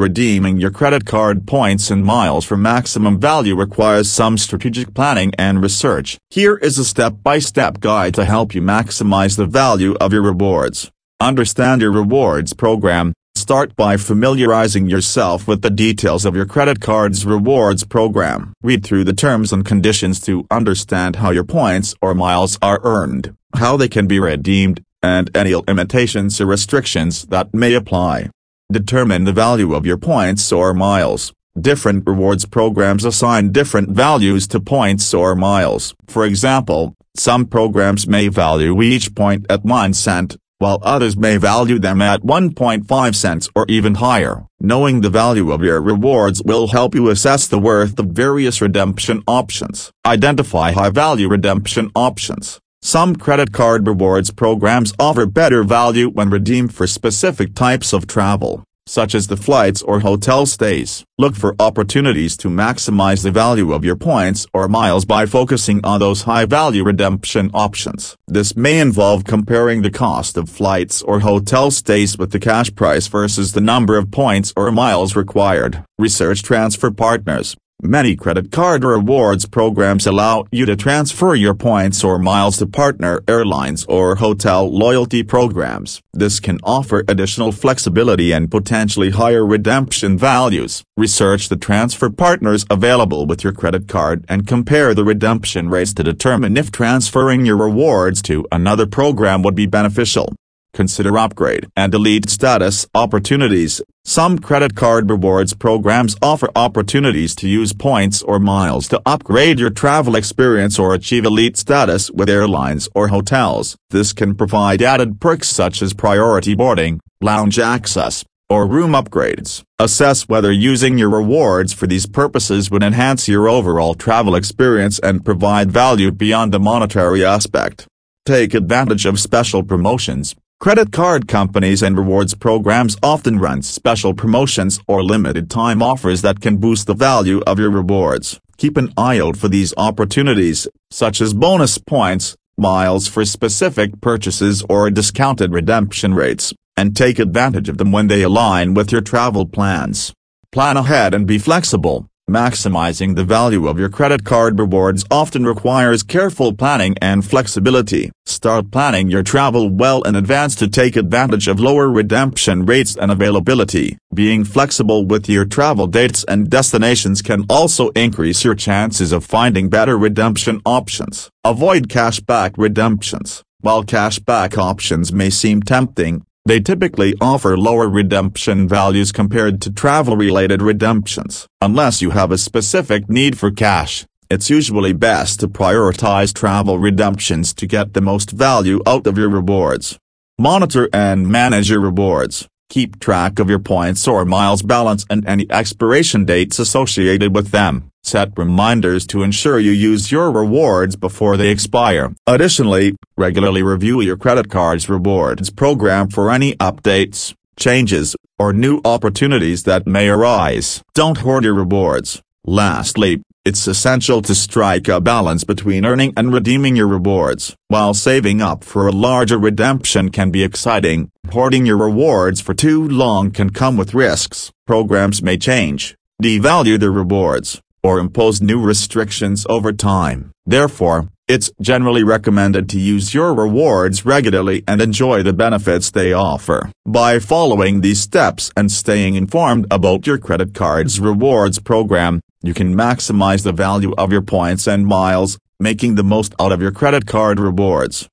Redeeming your credit card points and miles for maximum value requires some strategic planning and research. Here is a step-by-step guide to help you maximize the value of your rewards. Understand your rewards program. Start by familiarizing yourself with the details of your credit card's rewards program. Read through the terms and conditions to understand how your points or miles are earned, how they can be redeemed, and any limitations or restrictions that may apply. Determine the value of your points or miles. Different rewards programs assign different values to points or miles. For example, some programs may value each point at 1 cent, while others may value them at 1.5 cents or even higher. Knowing the value of your rewards will help you assess the worth of various redemption options. Identify high-value redemption options. Some credit card rewards programs offer better value when redeemed for specific types of travel, such as the flights or hotel stays. Look for opportunities to maximize the value of your points or miles by focusing on those high-value redemption options. This may involve comparing the cost of flights or hotel stays with the cash price versus the number of points or miles required. Research transfer partners. Many credit card rewards programs allow you to transfer your points or miles to partner airlines or hotel loyalty programs. This can offer additional flexibility and potentially higher redemption values. Research the transfer partners available with your credit card and compare the redemption rates to determine if transferring your rewards to another program would be beneficial. Consider upgrade and elite status opportunities. Some credit card rewards programs offer opportunities to use points or miles to upgrade your travel experience or achieve elite status with airlines or hotels. This can provide added perks such as priority boarding, lounge access, or room upgrades. Assess whether using your rewards for these purposes would enhance your overall travel experience and provide value beyond the monetary aspect. Take advantage of special promotions. Credit card companies and rewards programs often run special promotions or limited time offers that can boost the value of your rewards. Keep an eye out for these opportunities, such as bonus points, miles for specific purchases or discounted redemption rates, and take advantage of them when they align with your travel plans. Plan ahead and be flexible. Maximizing the value of your credit card rewards often requires careful planning and flexibility. Start planning your travel well in advance to take advantage of lower redemption rates and availability. Being flexible with your travel dates and destinations can also increase your chances of finding better redemption options. Avoid cashback redemptions. While cashback options may seem tempting, they typically offer lower redemption values compared to travel-related redemptions. Unless you have a specific need for cash, it's usually best to prioritize travel redemptions to get the most value out of your rewards. Monitor and manage your rewards. Keep track of your points or miles balance and any expiration dates associated with them. Set reminders to ensure you use your rewards before they expire. Additionally, regularly review your credit card's rewards program for any updates, changes, or new opportunities that may arise. Don't hoard your rewards. Lastly, it's essential to strike a balance between earning and redeeming your rewards. While saving up for a larger redemption can be exciting, hoarding your rewards for too long can come with risks. Programs may change, devalue their rewards, or impose new restrictions over time. Therefore, it's generally recommended to use your rewards regularly and enjoy the benefits they offer. By following these steps and staying informed about your credit card's rewards program, you can maximize the value of your points and miles, making the most out of your credit card rewards.